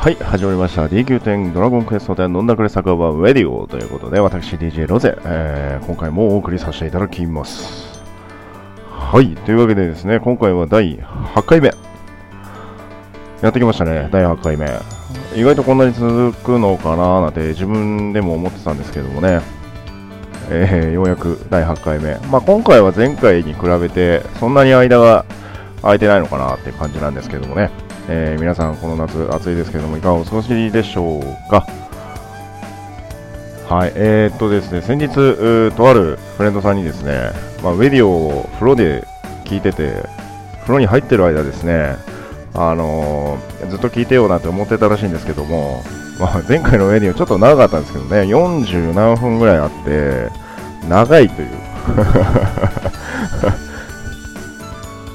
はい、始まりました。D9.10 ドラゴンクエスト10飲んだくれ酒場ウェディオということで、私 DJ ロゼ、えー今回もお送りさせていただきます。はい、というわけでですね、今回は第8回目。やってきましたね、第8回目。意外とこんなに続くのかななんて自分でも思ってたんですけどもね、えーようやく第8回目。まあ、今回は前回に比べて、そんなに間が空いてないのかなって感じなんですけどもね。えー皆さん、この夏暑いですけども、いかがお過ごしでしょうか？はい、えー、っとですね、先日、とあるフレンドさんにですね、まあ、ウェディオを風呂で聞いてて、風呂に入ってる間ですね、あのーずっと聞いてよなんて思ってたらしいんですけども、まあ、前回のウェディオちょっと長かったんですけどね、40何分ぐらいあって、長いという。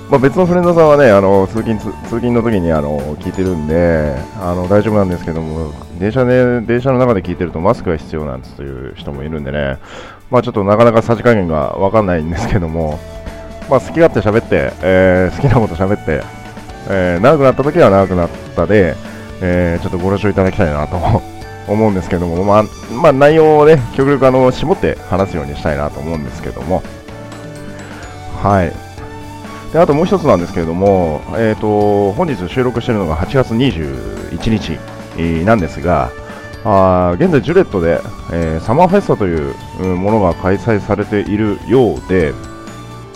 まあ別のフレンドさんはね、あの通勤通勤の時にあの聞いてるんであの大丈夫なんですけども電車で電車の中で聞いてるとマスクが必要なんですという人もいるんでね、まあちょっとなかなかさじ加減がわかんないんですけども、まあ好き勝手喋って、えー好きなこと喋って、えー長くなった時は長くなったで、えーちょっとご了承いただきたいなと 思うんですけども、まあ、まあ内容をね極力あの絞って話すようにしたいなと思うんですけども。はい、であともう一つなんですけれども、えー、と本日収録しているのが8月21日、なんですが、あ現在、ジュレットで、えーサマーフェスタというものが開催されているようで、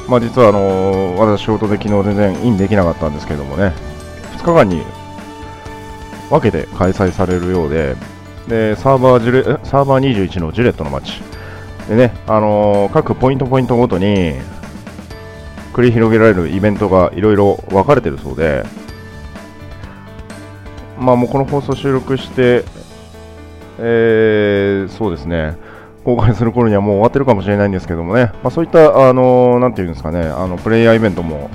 まあ、実はあのー私、仕事で昨日全然インできなかったんですけれどもね、2日間に分けて開催されるようで、でサーバージュレサーバー21のジュレットの街でね、あのー各ポイントポイントごとに繰り広げられるイベントがいろいろ分かれてるそうで、まあもうこの放送収録して、えーそうですね、公開する頃にはもう終わってるかもしれないんですけどもね、まあ、そういった、あのなんていうんですかね、あのプレイヤーイベントも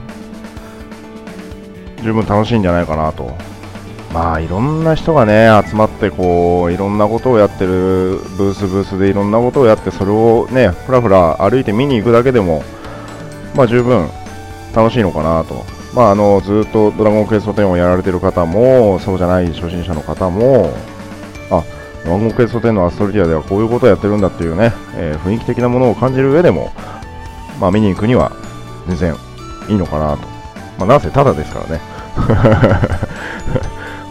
十分楽しいんじゃないかなと。まあいろんな人がね集まってこういろんなことをやってるブースブースでいろんなことをやってそれをねふらふら歩いて見に行くだけでもまあ十分楽しいのかなと。まああのずっとドラゴンクエスト10をやられている方もそうじゃない初心者の方もあドラゴンクエスト10のアストリティアではこういうことをやってるんだっていうね、えー雰囲気的なものを感じる上でもまあ見に行くには全然いいのかなと。まあなんせただですからね。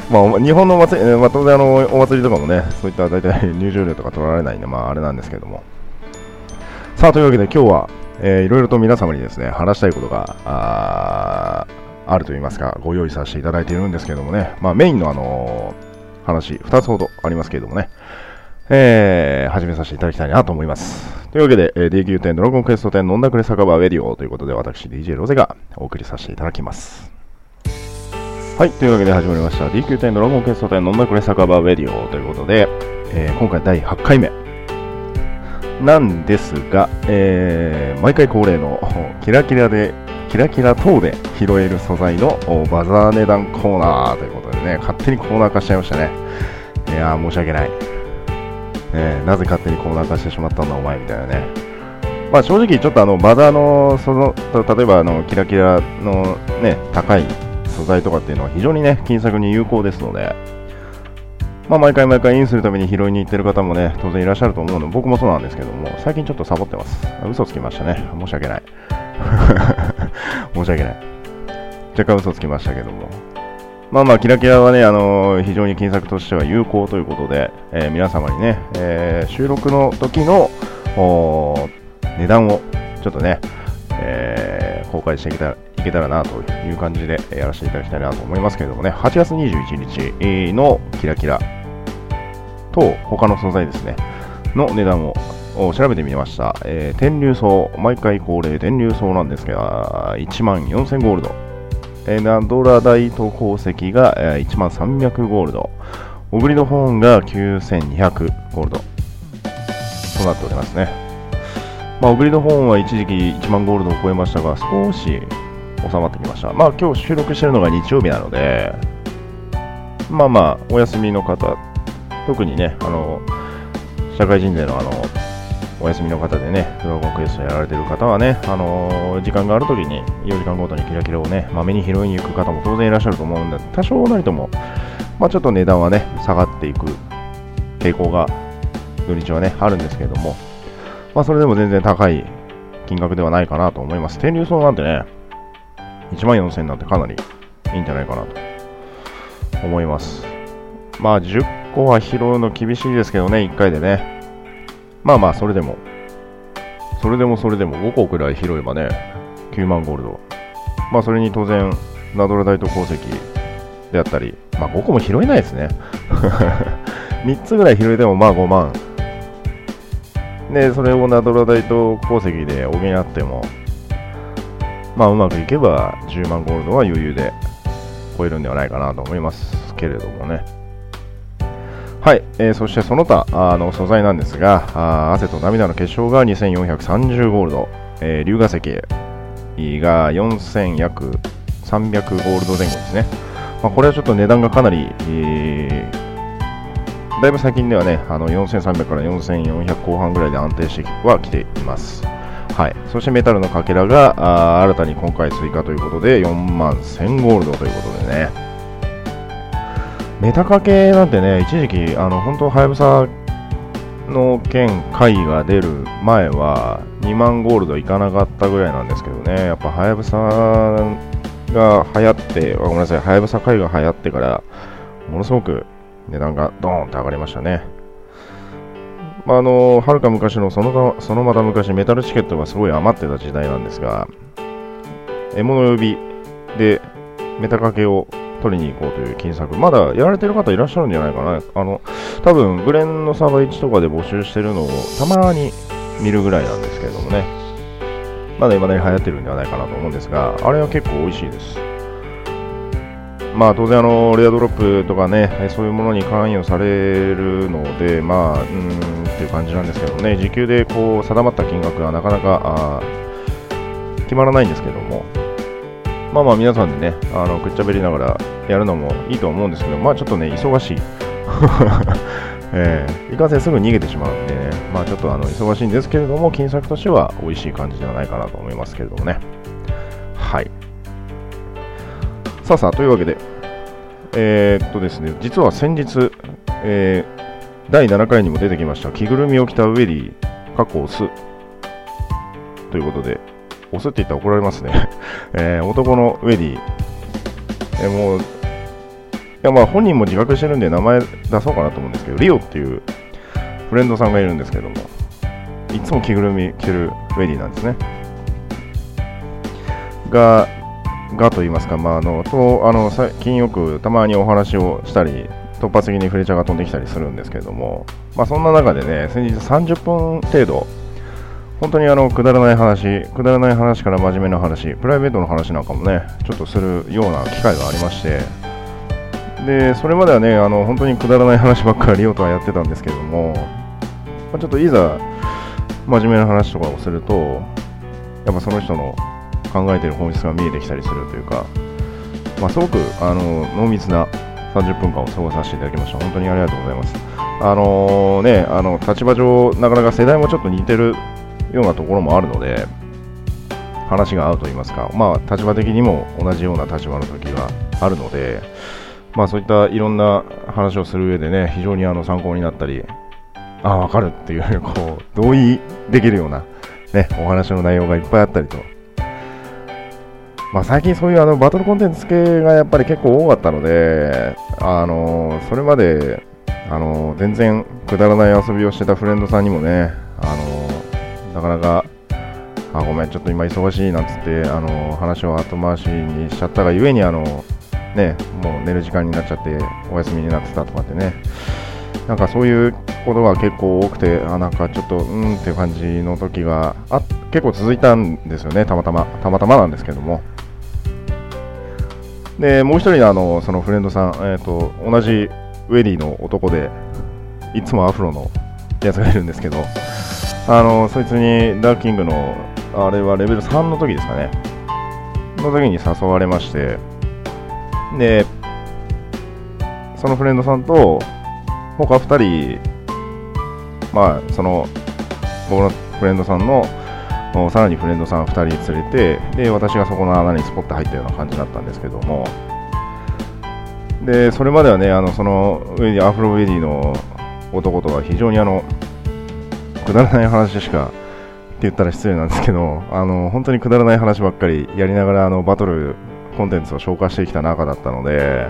まあ、日本のお祭り、まあ、当然あのお祭りとかもね、そういった大体入場料とか取られないんで、まあ、あれなんですけども。さあ、というわけで今日は、えーいろいろと皆様にですね、話したいことがああるといいますか、ご用意させていただいているんですけどもね、まあ、メインのあのー話、2つほどありますけれどもね、えー始めさせていただきたいなと思います。というわけで、えー D9 ドラゴンクエスト10飲んだくれ酒場ウェディオということで、私 DJ ロゼがお送りさせていただきます。はい、というわけで始まりました DQ10 ドラゴンクエスト10飲んだくれ酒場ウェディオということで、えー今回第8回目なんですが、えー毎回恒例の キラキラでキラキラ等で拾える素材のバザー値段コーナーということでね勝手にコーナー化しちゃいましたね。いやー申し訳ない、えーなぜ勝手にコーナー化してしまったんだお前みたいなね。まあ正直ちょっとあのバザーのその例えばあのキラキラのね高い素材とかっていうのは非常にね金策に有効ですので、まあ、毎回毎回インするために拾いに行ってる方もね当然いらっしゃると思うの。で僕もそうなんですけども最近ちょっとサボってます。嘘つきましたね。申し訳ない。申し訳ない。若干嘘つきましたけども。まあまあキラキラはね、あのー非常に金策としては有効ということで、えー皆様にね、えー収録の時の値段をちょっとね、え公開していけたらいけたらなという感じでやらせていただきたいなと思いますけれどもね、8月21日のキラキラと他の素材ですね、の値段を調べてみました。えー天竜層、毎回恒例天竜層なんですが、1万4000ゴールド。えーナドラダイト鉱石が、え1万300ゴールド。オグリドホーンが9200ゴールド。となっておりますね。まあ、オグリドホーンは一時期1万ゴールドを超えましたが、少し収まってきました。まあ、今日収録してるのが日曜日なので、まあまあ、お休みの方、特にね、あの、社会人でのあの、お休みの方でね、ドラゴンクエストやられてる方はね、あの時間があるときに4時間ごとにキラキラをね、まめに拾いに行く方も当然いらっしゃると思うんで、多少なりとも、まあ、ちょっと値段はね、下がっていく傾向が土日はね、あるんですけれども、まあ、それでも全然高い金額ではないかなと思います。天竜層なんてね、1万4000なんてかなりいいんじゃないかなと思います。まあ、10個は拾うの厳しいですけどね、1回でね。まあまあ、それでも、それでもそれでも5個くらい拾えばね、9万ゴールド。まあ、それに当然、ナドル大と鉱石であったり、まあ、5個も拾えないですね。3つぐらい拾えてもまあ5万。で、それをナドラ大と鉱石で補っても、まあうまくいけば10万ゴールドは余裕で超えるんではないかなと思いますけれどもね。はい、えー、そしてその他あの素材なんですが、あ汗と涙の結晶が2430ゴールド、えー、龍河石が4000約300ゴールド前後ですね。まあ、これはちょっと値段がかなり、えー、だいぶ最近ではね、あの4300から4400後半ぐらいで安定してはきています。はい、そしてメタルのかけらが新たに今回追加ということで4万1000ゴールドということでね。メタかけなんてね一時期あの本当はやぶさの件会が出る前は2万ゴールドいかなかったぐらいなんですけどね。やっぱはやぶさが流行ってごめんなさい。はやぶさ会が流行ってからものすごく値段がドーンって上がりましたね。まあ、あのはるか昔のそのそのまた昔メタルチケットがすごい余ってた時代なんですが獲物呼びでメタかけを取りに行こうという金策まだやられてる方いらっしゃるんじゃないかな。あの多分グレンのサーバー1とかで募集してるのをたまに見るぐらいなんですけれどもね。まだ未だに流行ってるんではないかなと思うんですがあれは結構美味しいです。まあ当然あのレアドロップとかねそういうものに関与されるのでまあうんっていう感じなんですけどね時給でこう定まった金額はなかなか決まらないんですけどもまあまあ皆さんでねあのくっちゃべりながらやるのもいいと思うんですけどまあちょっとね忙しい えー、いかんせんすぐ逃げてしまうんでね、まあちょっとあの忙しいんですけれども、金策としては美味しい感じではないかなと思いますけれどもね。はい。さあさあ、というわけで、えー、っとですね、実は先日、えー、第7回にも出てきました、着ぐるみを着たウェディ、過去オス。ということで、オスって言ったら怒られますね。えー、男のウェディ。えー、もう、いやまあ本人も自覚してるんで名前出そうかなと思うんですけど、リオっていうフレンドさんがいるんですけども、いつも着ぐるみ着てるウェディなんですね。が、がと言いますか、まあ、あのとあの最近よくたまにお話をしたり、突発的にフレチャーが飛んできたりするんですけれども、まあ、そんな中でね、先日30分程度、本当にあのくだらない話、くだらない話から真面目な話、プライベートの話なんかもね、ちょっとするような機会がありまして、でそれまではね、あの本当にくだらない話ばっかりリオとはやってたんですけれども、まあ、ちょっといざ真面目な話とかをすると、やっぱその人の考えている本質が見えてきたりするというか、まあ、すごくあの濃密な30分間を過ごさせていただきました。本当にありがとうございます。あのー、ね、あの立場上、なかなか世代もちょっと似てるようなところもあるので、話が合うと言いますか、まあ、立場的にも同じような立場の時があるので、まあ、そういったいろんな話をする上でね、非常にあの参考になったり、ああ、わかるっていう、こう、同意できるような、ね、お話の内容がいっぱいあったりとまあ、最近そういうあのバトルコンテンツ系がやっぱり結構多かったので、あのそれまで、あの全然くだらない遊びをしてたフレンドさんにもね、あのなかなか、あごめん、ちょっと今忙しいなんつって、あの話を後回しにしちゃったがゆえに、あのね、もう寝る時間になっちゃってお休みになってたとかってね、なんかそういうことが結構多くて、あなんかちょっとうんって感じの時があ結構続いたんですよね、たまたま、たまたまなんですけども。でもう一人のあのそのフレンドさん、えーと、同じウェディの男でいつもアフロのやつがいるんですけどあのそいつにダーキングのあれはレベル3の時ですかね。の時に誘われましてでそのフレンドさんと他2人まあその僕のフレンドさんのさらにフレンドさん2人連れてで私がそこの穴にスポッと入ったような感じだったんですけども。でそれまではねあのそのウェディアフロウェディの男とは非常にあのくだらない話しかって言ったら失礼なんですけどあの本当にくだらない話ばっかりやりながらあのバトルコンテンツを消化してきた中だったので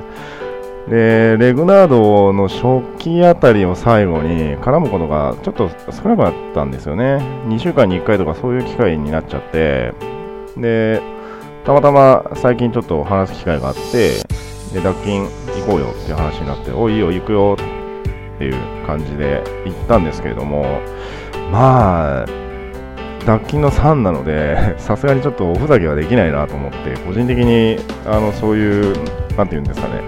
でレグナードの初期あたりを最後に絡むことがちょっと少なくなったんですよね。2週間に1回とかそういう機会になっちゃって。でたまたま最近ちょっと話す機会があってで脱菌行こうよっていう話になっておいいよ行くよっていう感じで行ったんですけれどもまあ脱菌の3なのでさすがにちょっとおふざけはできないなと思って個人的にあのそういう何て言うんですかね。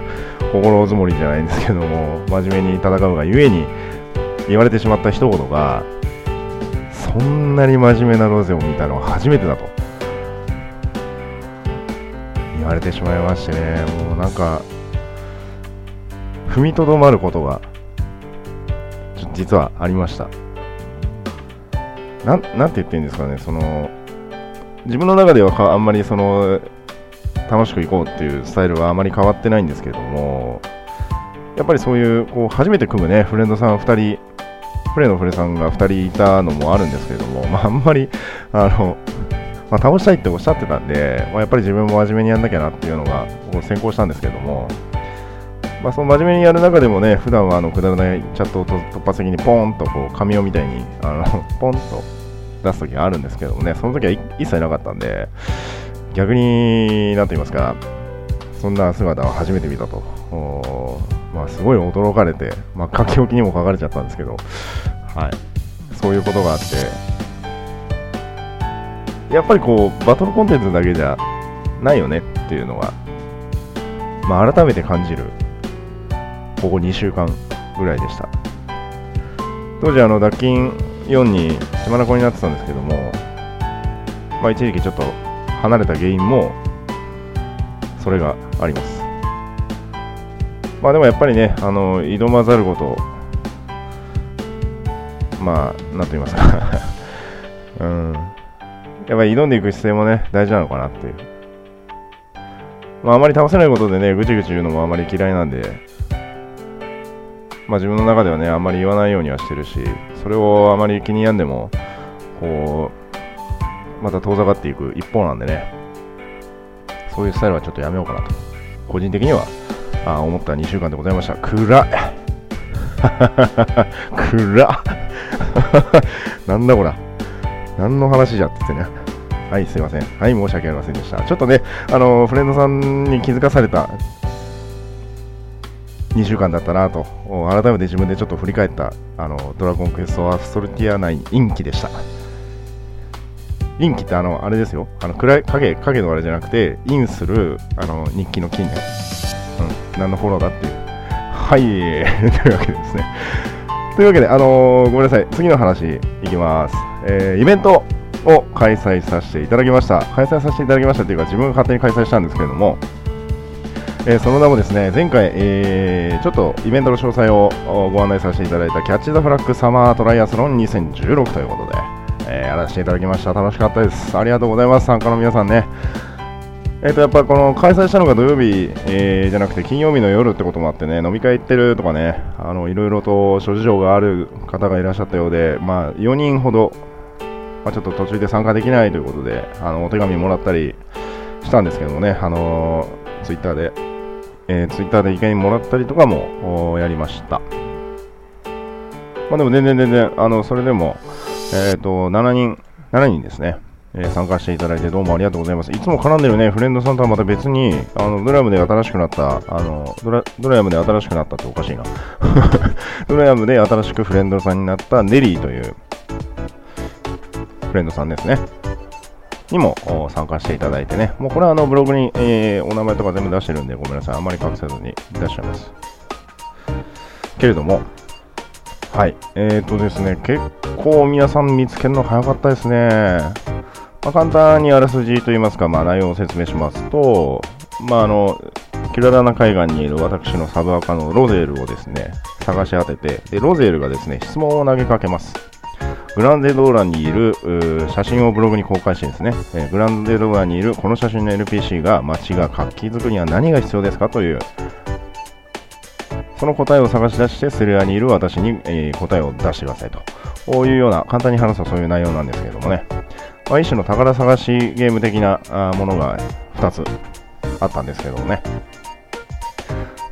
心づもりじゃないんですけども真面目に戦うがゆえに言われてしまった一言がそんなに真面目なロゼを見たのは初めてだと言われてしまいましてねもうなんか踏みとどまることが実はありました。ななんて言っていいんですかねその自分の中ではあんまりその楽しく行こうっていうスタイルはあまり変わってないんですけれども、やっぱりそういうこう初めて組むね、フレンドさん2人、フレーのフレさんが2人いたのもあるんですけれども、まあ、あんまり、あの、まあ、倒したいっておっしゃってたんで、まあ、やっぱり自分も真面目にやんなきゃなっていうのがこう先行したんですけれども、まあ、その真面目にやる中でもね、普段はあのくだらないチャットを突発的にポーンとこう紙をみたいにあのポンと出す時があるんですけどもね、その時は一切なかったんで、逆に、なんと言いますか、そんな姿を初めて見たと。まあ、すごい驚かれて、まあ、書き置きにも書かれちゃったんですけど、はい、そういうことがあって、やっぱりこう、バトルコンテンツだけじゃないよねっていうのが、まあ、改めて感じる、ここ2週間ぐらいでした。当時、あの、脱菌4に血眼になってたんですけども、まあ、一時期ちょっと離れた原因もそれがあります。まあでもやっぱりねあの挑まざることまあなんと言いますか。うん。やっぱり挑んでいく姿勢もね大事なのかなっていう。まああまり倒せないことでねぐちぐち言うのもあまり嫌いなんでまあ自分の中ではねあんまり言わないようにはしてるしそれをあまり気に病んでもこうまた遠ざかっていく一方なんでね、そういうスタイルはちょっとやめようかなと、個人的にはあ思った2週間でございました。暗っ 暗っ なんだこら。何の話じゃって言ってね。はい、すいません。はい、申し訳ありませんでした。ちょっとね、あの、フレンドさんに気づかされた2週間だったなと、改めて自分でちょっと振り返った、あの、ドラゴンクエストはストルティア内インキでした。インキってあの、あれですよ。あの、暗い、影、影のあれじゃなくて、インする、あの、日記の金ね。うん。何のフォローだっていう。はい。というわけでですね。というわけで、あのー、ごめんなさい。次の話いきます。えー、イベントを開催させていただきました。開催させていただきましたというか、自分が勝手に開催したんですけれども、えー、その名もですね、前回、えー、ちょっとイベントの詳細をご案内させていただいたキャッチ・ザ・フラッグサマートライアスロン2016ということで、えー、やらせていただきました。楽しかったです。ありがとうございます。参加の皆さんね。え、ー、と、やっぱこの開催したのが土曜日、えー、じゃなくて金曜日の夜ってこともあってね、飲み会行ってるとかね、あの、いろいろと諸事情がある方がいらっしゃったようで、まあ、4人ほど、まあ、ちょっと途中で参加できないということで、あの、お手紙もらったりしたんですけどもね、あのー、ツイッターで、えー、ツイッターで意見もらったりとかもやりました。まあでも全然全然、あの、それでも、えっ、ー、と、7人、7人ですね。えー、参加していただいてどうもありがとうございます。いつも絡んでるね、フレンドさんとはまた別に、あの、ドラムで新しくなった、あの、ドラドラムで新しくなったっておかしいな。ドラムで新しくフレンドさんになったネリーというフレンドさんですね。にも参加していただいてね。もうこれはあのブログに、えー、お名前とか全部出してるんでごめんなさい。あんまり隠せずに出しちゃいます。けれども、はい。えーとですね、結構皆さん見つけるの早かったですね。まあ、簡単にあらすじといいますか、まあ、内容を説明しますと、まあ、あの、キララナ海岸にいる私のサブアカのロゼールをですね、探し当てて、で、ロゼールがですね、質問を投げかけます。グランデドーラにいる写真をブログに公開してですね、えー、グランデドーラにいるこの写真の NPC が街が活気づくには何が必要ですかというその答えを探し出して、セルアにいる私に、えー、答えを出してくださいと。こういうような、簡単に話すとそういう内容なんですけどもね。まあ、一種の宝探しゲーム的なものが2つあったんですけどもね。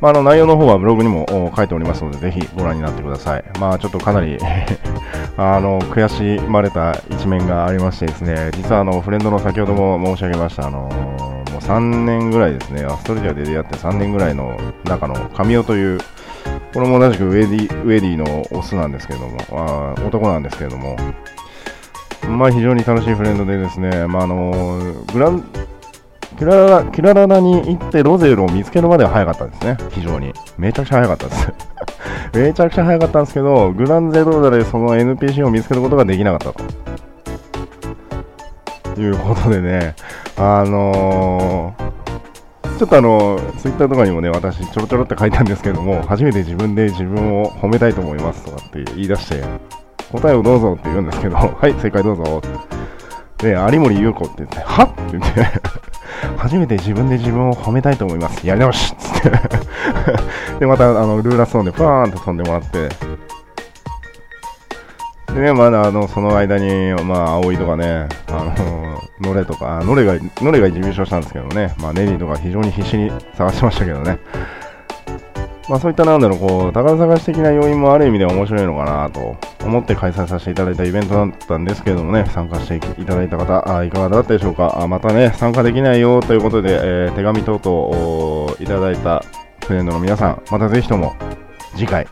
まあ、あの内容の方はブログにも書いておりますので、ぜひご覧になってください。まあ、ちょっとかなり あの悔しまれた一面がありましてですね、実はあのフレンドの先ほども申し上げました、あのもう3年ぐらいですね、アストリアで出会って3年ぐらいの中の神尾という、これも同じくウェディウェディのオスなんですけども、あ男なんですけれども、まあ、非常に楽しいフレンドでですね、まあ、あのグランキララキラララに行ってロゼルを見つけるまでは早かったですね、非常に。めちゃくちゃ早かったです。めちゃくちゃ早かったんですけど、グランゼローダでその NPC を見つけることができなかったと。いうことでね、あのー、ちょっとあの、ツイッターとかにもね、私、ちょろちょろって書いたんですけども、初めて自分で自分を褒めたいと思いますとかって言い出して、答えをどうぞって言うんですけど、はい、正解どうぞ。で、有森優子って言って、はって言って初めて自分で自分を褒めたいと思います。やり直しっつって で、また、あの、ルーラストーンでパーンと飛んでもらって、でね、まだ、あの、その間に、まあ、葵とかね、あの、ノレとか、ノレが、ノレが優勝したんですけどね、まあ、ネリーとか非常に必死に探してましたけどね。まあ、そういったなんだろう、こう、宝探し的な要因もある意味で面白いのかなと思って開催させていただいたイベントだったんですけれどもね、参加していただいた方、あいかがだったでしょうか。あまたね、参加できないよということで、えー、手紙等々いただいたフレンドの皆さん、またぜひとも次回、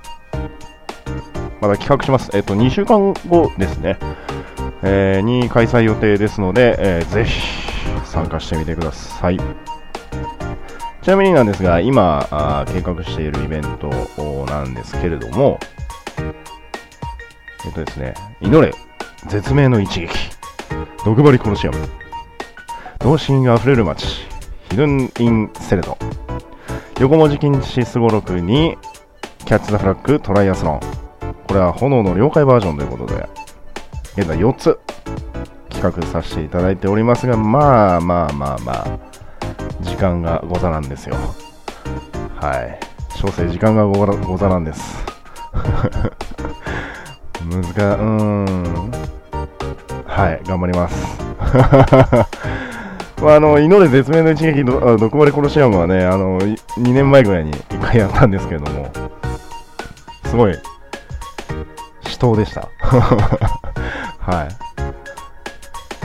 また企画します。えっ、と、2週間後ですね、えー、に開催予定ですので、えー、ぜひ参加してみてください。ちなみになんですが、今あ計画しているイベントなんですけれども、えっとですね、祈れ、絶命の一撃、毒針コロシアム、童心あふれる街、ヒルン・イン・セレド、横文字禁止すごろくに、キャッチ・ザ・フラッグ・トライアスロン。これは炎の了解バージョンということで、現在4つ企画させていただいておりますが、まあまあまあまあ、時間がござなんですよ。はい。小生時間がごござなんです。難か、うーん。はい、頑張ります。まあ、あの、祈れ絶命の一撃の、毒丸コロシアムはね、あの、2年前ぐらいに1回やったんですけれども、すごい、闘でした。はい。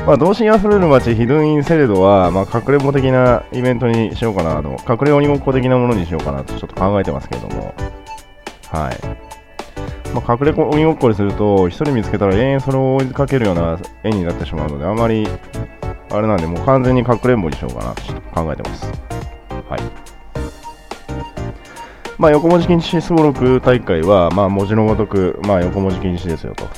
まあ、童心あふれる街ヒドゥンインセレドは、まあ、隠れんぼ的なイベントにしようかなと、隠れ鬼ごっこ的なものにしようかなとちょっと考えてますけれども、はい。まあ、隠れ鬼ごっこにすると、1人見つけたら延々それを追いかけるような絵になってしまうので、あまり、あれなんで、もう完全に隠れんぼにしようかなとちょっと考えてます。はい。まあ、横文字禁止すごろく大会は、まあ、文字のごとく、まあ、横文字禁止ですよと。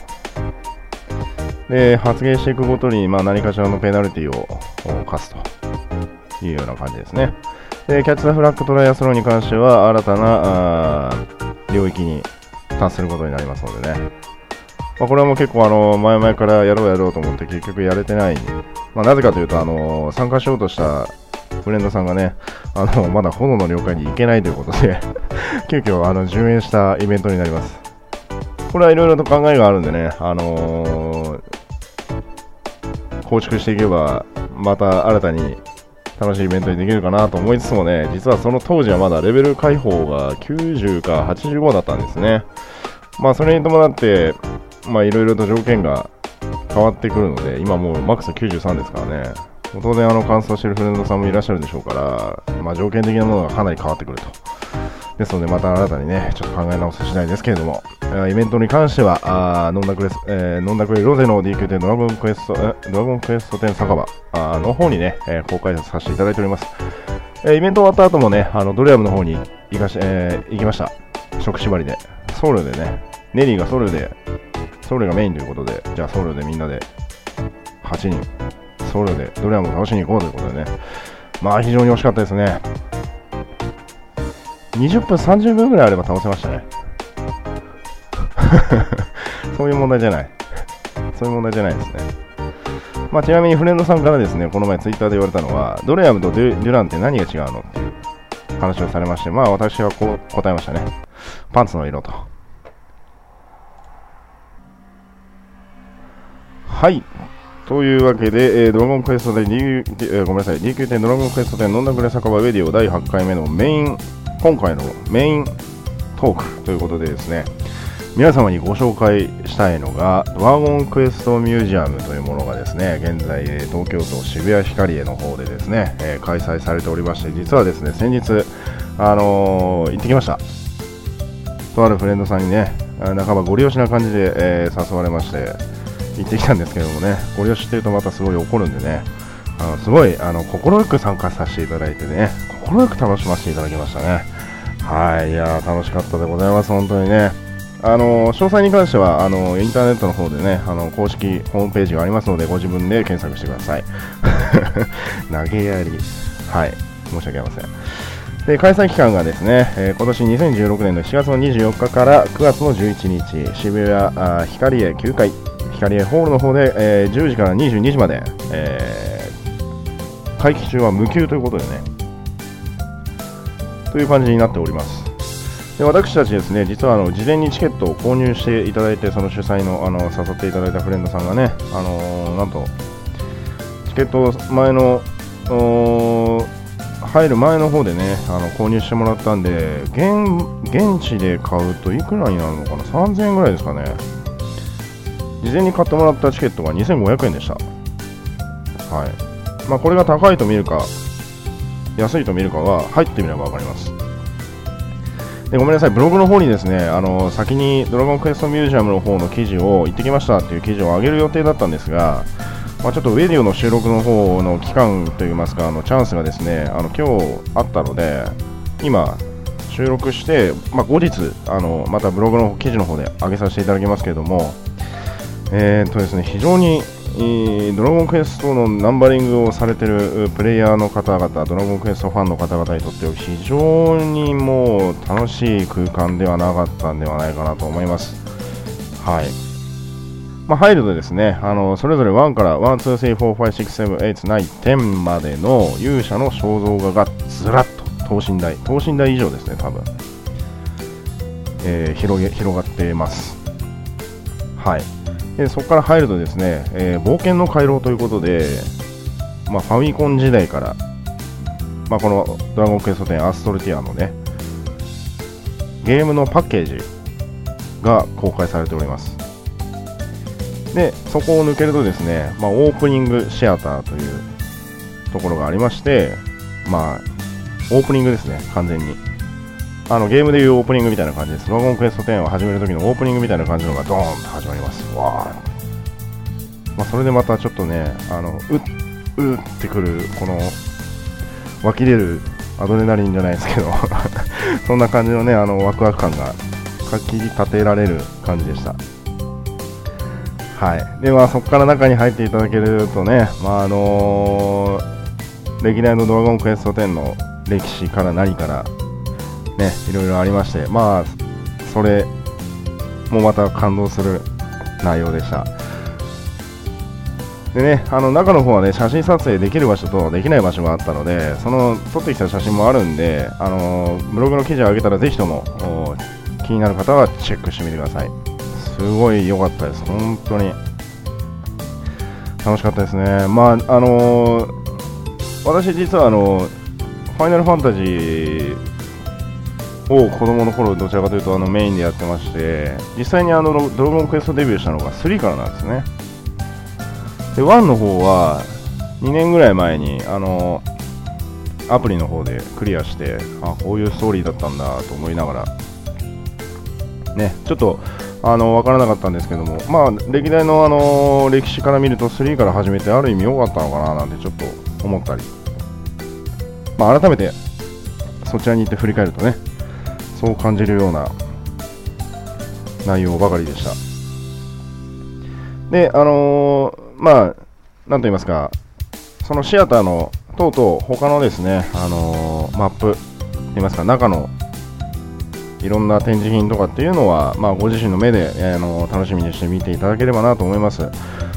で、発言していくごとに、まあ、何かしらのペナルティを課すというような感じですね。で、キャッチ・ザ・フラッグトライアスロンに関しては、新たな領域に達することになりますのでね。まあ、これはもう結構あの前々からやろうやろうと思って結局やれてない、まあ、なぜかというとあの参加しようとしたフレンドさんがねあの まだ炎の了解に行けないということで 急遽あの順延したイベントになりますこれはいろいろと考えがあるんでね、あのー、構築していけば、また新たに楽しいイベントにできるかなと思いつつもね、実はその当時はまだレベル解放が90か85だったんですね。まあそれに伴って、まあいろいろと条件が変わってくるので、今もうマックス93ですからね。当然あの乾燥してるフレンドさんもいらっしゃるでしょうから、まあ条件的なものがかなり変わってくると。ですので、また新たにね、ちょっと考え直す次第ですけれども、イベントに関しては、あノンダクレス、えー、ノンダクレロゼの DQ でドラゴンクエスト、ドラゴンクエスト10酒場あの方にね、えー、公開させていただいております。えー、イベント終わった後もね、あのドリアムの方に行かし、えー、行きました。食縛りで。ソウルでね、ネリーがソウルで、ソウルがメインということで、じゃあソウルでみんなで8人、ソウルでドリアムを倒しに行こうということでね、まあ非常に惜しかったですね。20分、30分ぐらいあれば倒せましたね。そういう問題じゃない。そういう問題じゃないですね。まあ、ちなみにフレンドさんからですね、この前ツイッターで言われたのは、ドレアムとデュランって何が違うのっていう話をされまして、まあ私はこう答えましたね。パンツの色と。はい。というわけで、えー、ドラゴンクエストで、えー、ごめんなさい、D9 点ドラゴンクエストで飲んだくれ酒場ウェディオ第8回目のメイン、今回のメイントークということでですね、皆様にご紹介したいのが、ドラゴンクエストミュージアムというものがですね、現在、東京都渋谷ヒカリエの方でですね、えー、開催されておりまして、実はですね、先日、あのー、行ってきました。とあるフレンドさんにね、半ばご利用しな感じで、えー、誘われまして、行ってきたんですけどもね、ご利用してるとまたすごい怒るんでね、あのすごいあの快く参加させていただいてね、快く楽しませていただきましたね。はい、いや楽しかったでございます、本当にね。あの詳細に関してはあのインターネットの方でねあの公式ホームページがありますのでご自分で検索してください 投げやりはい申し訳ありませんで開催期間がですね、えー、今年2016年の7月の24日から9月の11日渋谷あ光栄9階光ホールの方で、えー、10時から22時まで、えー、会期中は無休ということでね。という感じになっております。で私たちですね、実はあの事前にチケットを購入していただいて、その主催のあの誘っていただいたフレンドさんがね、あのー、なんと、チケット前の、入る前の方でね、あの購入してもらったんで、現現地で買うといくらになるのかな、3000円ぐらいですかね。事前に買ってもらったチケットが2500円でした。はい。まあ、これが高いと見るか、安いと見るかは入ってみれば分かります。でごめんなさい、ブログの方にですね、あの先にドラゴンクエストミュージアムの方の記事を行ってきましたっていう記事を上げる予定だったんですが、まあ、ちょっとウェディオの収録の方の期間といいますか、あのチャンスがですね、あの今日あったので、今、収録して、まあ、後日あの、またブログの記事の方で上げさせていただきますけれども、えーとですね、非常にドラゴンクエストのナンバリングをされているプレイヤーの方々、ドラゴンクエストファンの方々にとっては非常にもう楽しい空間ではなかったんではないかなと思います。はい。まあ、入るとですね、あのそれぞれ1から1、2、3、4、5、6、7、8、9、10までの勇者の肖像画がずらっと等身大、等身大以上ですね、多分。えー、広げ広がっています。はい。でそこから入るとですね、えー、冒険の回廊ということで、まあ、ファミコン時代から、まあ、このドラゴンクエスト10アストルティアのね、ゲームのパッケージが公開されております。で、そこを抜けるとですね、まあ、オープニングシアターというところがありまして、まあ、オープニングですね、完全に。あのゲームでいうオープニングみたいな感じです。ドラゴンクエスト10を始める時のオープニングみたいな感じのがドーンと始まります。わーまあ、それでまたちょっとね、あのううってくる、この湧き出るアドレナリンじゃないですけど そんな感じのね、あのワクワク感がかき立てられる感じでした。はい。で、まあそこから中に入っていただけるとね、まああのー、歴代のドラゴンクエスト10の歴史から何からね、いろいろありまして、まあ、それもまた感動する内容でした。でね、あの中の方はね、写真撮影できる場所とできない場所があったので、その撮ってきた写真もあるんで、あのブログの記事を上げたらぜひとも気になる方はチェックしてみてください。すごい良かったです、本当に。楽しかったですね。まあ、あのー、私実はあの、ファイナルファンタジーを子供の頃どちらかというとあのメインでやってまして実際にあのドラゴンクエストデビューしたのが3からなんですね。で1の方は2年ぐらい前にあのアプリの方でクリアしてあこういうストーリーだったんだと思いながらねちょっとあの分からなかったんですけどもまあ歴代のあの歴史から見ると3から始めてある意味良かったのかななんてちょっと思ったり。まあ改めてそちらに行って振り返るとねそう感じるような内容ばかりでした。で、あのー、まあ、なんと言いますか、そのシアターのとうとう他のですね、あのー、マップ、言いますか、中のいろんな展示品とかっていうのは、まあ、ご自身の目で、えー、の楽しみにして見ていただければなと思います。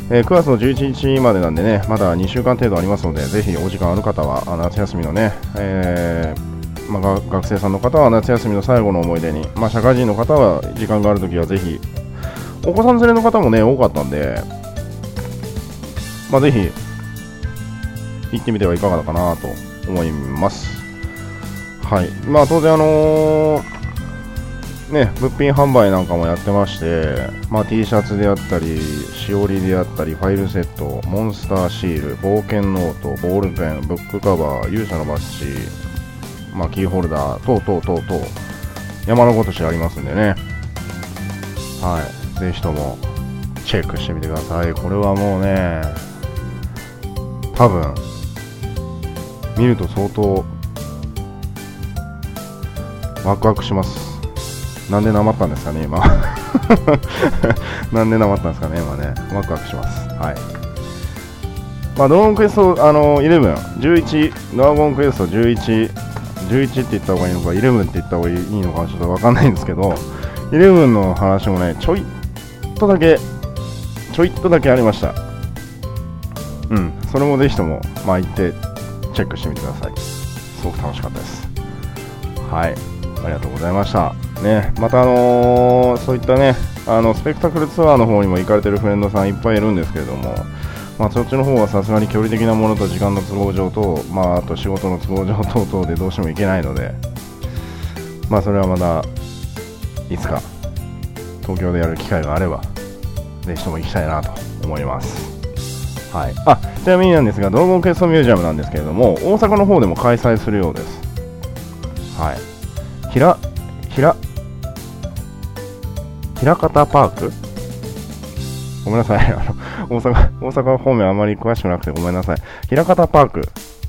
えー、9月の11日までなんでね、まだ2週間程度ありますので、ぜひお時間ある方は、夏休みのね、えーまあ、学生さんの方は夏休みの最後の思い出に、まあ、社会人の方は時間があるときはぜひ、お子さん連れの方もね、多かったんで、まあ、ぜひ、行ってみてはいかがかなと思います。はい。まあ、当然、あのーね、物品販売なんかもやってまして、まあ、T シャツであったり、しおりであったり、ファイルセット、モンスターシール、冒険ノート、ボールペン、ブックカバー、勇者のバッジ、まあ、キーホルダー、等々等々、山のごとしありますんでね。はい。ぜひとも、チェックしてみてください。これはもうね、多分、見ると相当、ワクワクします。なんでなまったんですかね、今。なんでなまったんですかね、今ね。ワクワクします。はい。まあ、ドラゴンクエスト、あの、11、11、ドラゴンクエスト11、11って言った方がいいのか、11って言った方がいいのかちょっとわかんないんですけど、11の話もね、ちょいっとだけ、ちょいっとだけありました。うん、それもぜひとも、まあ、行ってチェックしてみてください。すごく楽しかったです。はい、ありがとうございました。ね、またあのー、そういったね、あのスペクタクルツアーの方にも行かれてるフレンドさんいっぱいいるんですけれども、まあ、そっちの方はさすがに距離的なものと時間の都合上と、まあ、あと仕事の都合上等々でどうしても行けないので、まあ、それはまたいつか東京でやる機会があれば、ぜひとも行きたいなと思います。はい、あちなみになんですが、ドラゴンクエストミュージアムなんですけれども、大阪の方でも開催するようです。はい。ひら、ひら、平方パーク？ごめんなさい。あの、大阪、大阪方面あまり詳しくなくてごめんなさい。平方パーク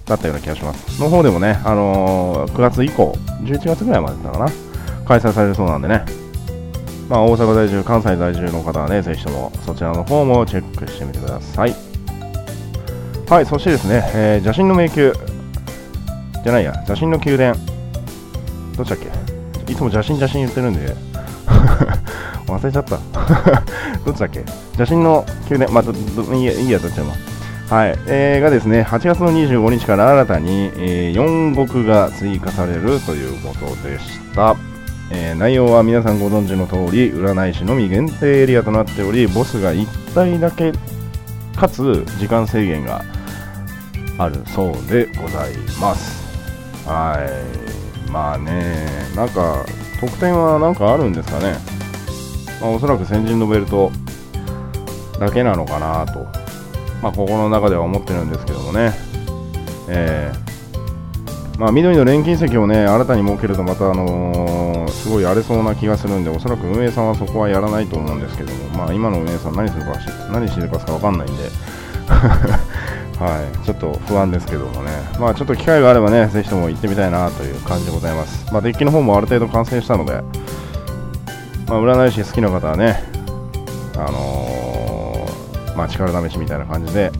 だったような気がします。の方でもね、あのー、9月以降、11月ぐらいまでだったかな、開催されるそうなんでね。まあ、大阪在住、関西在住の方はね、ぜひともそちらの方もチェックしてみてください。はい、そしてですね、えー、邪神の迷宮、じゃないや、邪神の宮殿、どっちだっけ？いつも邪神邪神言ってるんで、忘れちゃった。どっちだっけ？写真の宮殿、まあ、どいいや、いいや、どっちも。はい。えー、がですね、8月の25日から新たに、えー、4国が追加されるということでした。えー、内容は皆さんご存知の通り、占い師のみ限定エリアとなっており、ボスが1体だけ、かつ時間制限があるそうでございます。はい。まあね、なんか、得点は何かあるんですかね。まあ、おそらく先人のベルトだけなのかなと、まあ、心の中では思ってるんですけどもね。えー、まあ、緑の錬金石をね、新たに設けるとまた、あのー、すごい荒れそうな気がするんで、おそらく運営さんはそこはやらないと思うんですけども、まあ、今の運営さん何するか何してるかわかんないんで、はい、ちょっと不安ですけどもね、まあ、ちょっと機会があればね、ぜひとも行ってみたいなという感じでございます。まあ、デッキの方もある程度完成したので、まあ、占い師好きな方はね、あのー、まあ、力試しみたいな感じで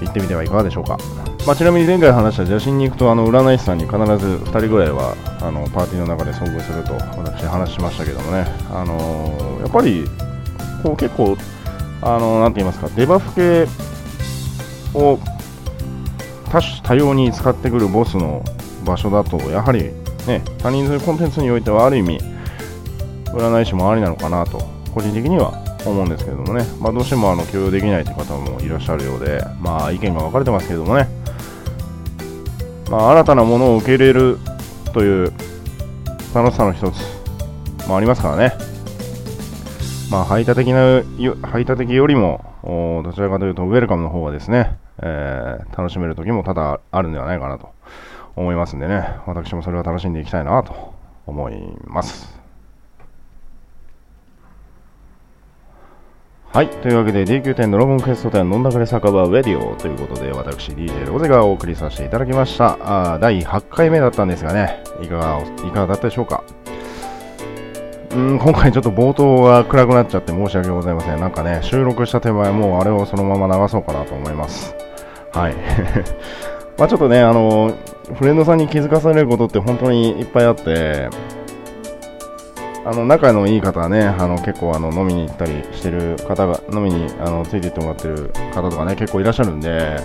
行ってみてはいかがでしょうか。まあ、ちなみに前回話した邪神に行くとあの占い師さんに必ず2人ぐらいはあのパーティーの中で遭遇すると私話しましたけどもね、あのー、やっぱりこう結構、あのー、なんて言いますか、デバフ系を多種多様に使ってくるボスの場所だと、やはりね、他人数コンテンツにおいてはある意味、占い師もありなのかなと、個人的には思うんですけどもね、まあ、どうしてもあの許容できないという方もいらっしゃるようで、まあ、意見が分かれてますけどもね、まあ、新たなものを受け入れるという楽しさの一つもありますからね、まあ、排他的な排他的よりもどちらかというとウェルカムの方がですね、えー、楽しめる時も多々あるんではないかなと思いますんでね、私もそれは楽しんでいきたいなと思います。はい。というわけで D9 ドラゴンクエスト10飲んだくれ酒場ウェディオということで私 DJ ロゼがお送りさせていただきました。あ第8回目だったんですがね、いかが、いかがだったでしょうか？うん今回ちょっと冒頭が暗くなっちゃって申し訳ございません。なんかね、収録した手前もうあれをそのまま流そうかなと思います。はい。まあちょっとね、あの、フレンドさんに気づかされることって本当にいっぱいあって、あの仲のいい方はね、あの結構あの飲みに行ったりしてる方が、飲みにあのついていってもらってる方とかね、結構いらっしゃるんで、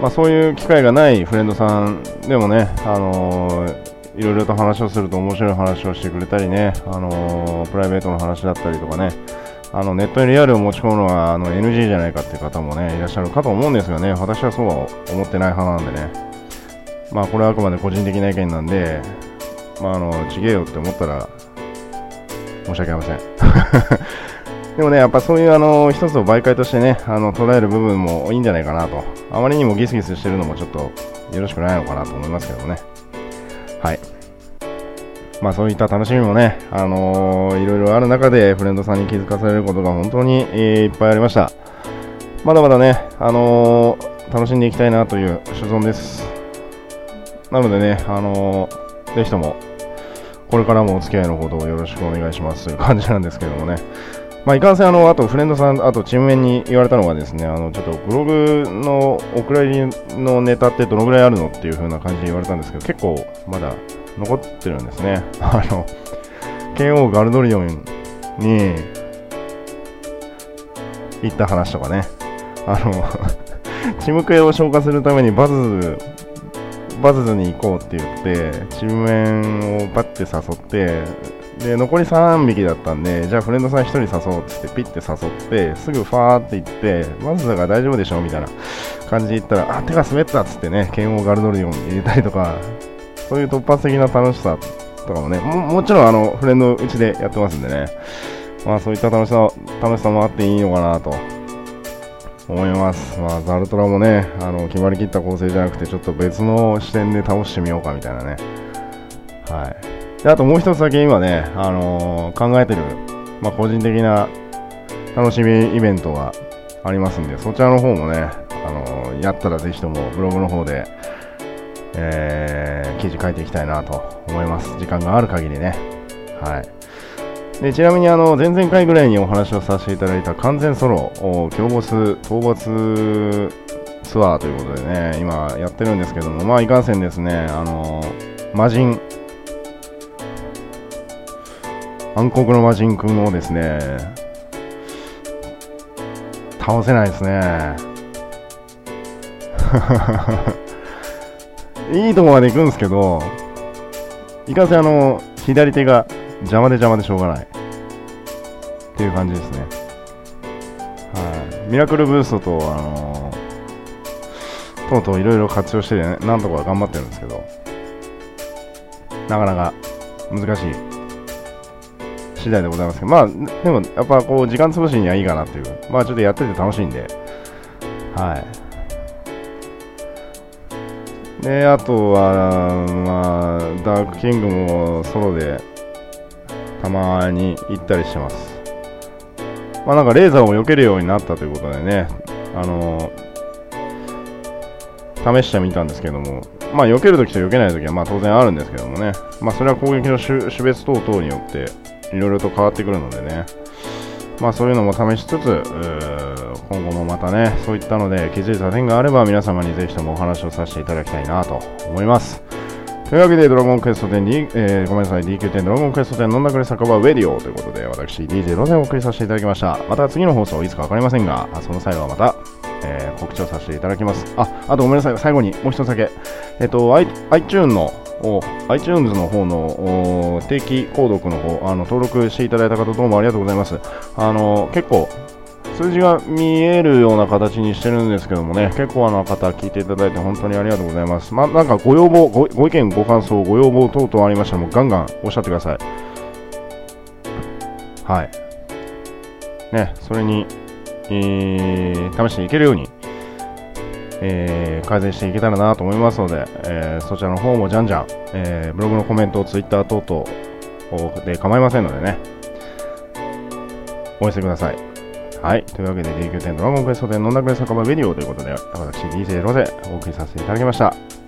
まあ、そういう機会がないフレンドさんでもね、あのーいろいろと話をすると面白い話をしてくれたりね、あのー、プライベートの話だったりとかね、あのネットにリアルを持ち込むのはあの NG じゃないかっていう方もね、いらっしゃるかと思うんですがね、私はそうは思ってない派なんでね、まあこれはあくまで個人的な意見なんで、まああの、ちげえよって思ったら、申し訳ありません。でもね、やっぱそういうあの一つの媒介としてね、あの捉える部分もいいんじゃないかなと。あまりにもギスギスしてるのもちょっとよろしくないのかなと思いますけどね。はい。まあそういった楽しみもね、あのー、いろいろある中でフレンドさんに気づかされることが本当に、え、いっぱいありました。まだまだね、あのー、楽しんでいきたいなという所存です。なのでね、あのー、ぜひとも、これからもお付き合いのほどよろしくお願いしますという感じなんですけどもね。まあ、いかんせん、あの、あとフレンドさん、あとチームメンに言われたのがですね、あの、ちょっとブログのお蔵入りのネタってどのぐらいあるのっていう風な感じで言われたんですけど、結構まだ残ってるんですね。あの、KO ガルドリオンに行った話とかね、あの チーム系を消化するためにバズ、バズに行こうって言って、チームメンをバッて誘って、で、残り3匹だったんで、じゃあフレンドさん1人誘おうってピッて誘って、すぐファーって行って、バズだから大丈夫でしょみたいな感じで言ったら、あ、手が滑ったっつってね、剣王ガルドリオン入れたりとか、そういう突発的な楽しさとかもね、ももちろんあのフレンドうちでやってますんでね、まあそういった楽しさ楽しさもあっていいのかなと。思います。まあザルトラもね、あの決まりきった構成じゃなくて、ちょっと別の視点で倒してみようかみたいなね。はい。であともう一つだけ今ね、あのー、考えてる、まあ、個人的な楽しみイベントがありますんで、そちらの方もね、あのー、やったらぜひともブログの方で、えー、記事書いていきたいなと思います。時間がある限りね。はい。でちなみにあの前々回ぐらいにお話をさせていただいた完全ソロ、強ボス討伐ツアーということでね、今やってるんですけども、まあいかんせんですね、あの魔人暗黒の魔人くんをですね、倒せないですね。いいとこまで行くんですけど、いかんせんあの、左手が邪魔で邪魔でしょうがない。っていう感じですね。はい。ミラクルブーストと、あのー、とうとういろいろ活用してね、なんとか頑張ってるんですけど、なかなか難しい次第でございますけど、まあ、でもやっぱこう時間潰しにはいいかなっていう、まあちょっとやってて楽しいんで、はい。で、あとは、まあ、ダークキングもソロでたまに行ったりしてます。まあなんかレーザーを避けるようになったということでね、あのー、試してみたんですけども、まあ避けるときと避けないときはまあ当然あるんですけどもね、まあそれは攻撃の種別等々によっていろいろと変わってくるのでね、まあそういうのも試しつつ、今後もまたね、そういったので気づいた点があれば皆様にぜひともお話をさせていただきたいなと思います。というわけで、ドラゴンクエスト10に、えー、ごめんなさい、DQ10 ドラゴンクエスト10飲んだくれ酒場ウェディオということで、私、DJ ロゼをお送りさせていただきました。また次の放送いつかわかりませんが、その際はまた、えー、告知をさせていただきます。あ、あとごめんなさい、最後にもう一つだけ。えっ、と、iTune の iTunes の方の定期購読の方あの登録していただいた方どうもありがとうございます。あの結構数字が見えるような形にしてるんですけどもね、結構な方聞いていただいて本当にありがとうございます。まあ、なんかご要望ご、ご意見、ご感想、ご要望等々ありましたらもうガンガンおっしゃってください。はい。ね、それに、えー、試していけるようにえー、改善していけたらなと思いますので、えー、そちらの方もじゃんじゃん、えー、ブログのコメント、ツイッター等々で構いませんのでね、お寄せください。はい。というわけで、D9 10ドラゴンクエスト10飲んだくれ酒場ベリオということで、私、DJ ロゼお送りさせていただきました。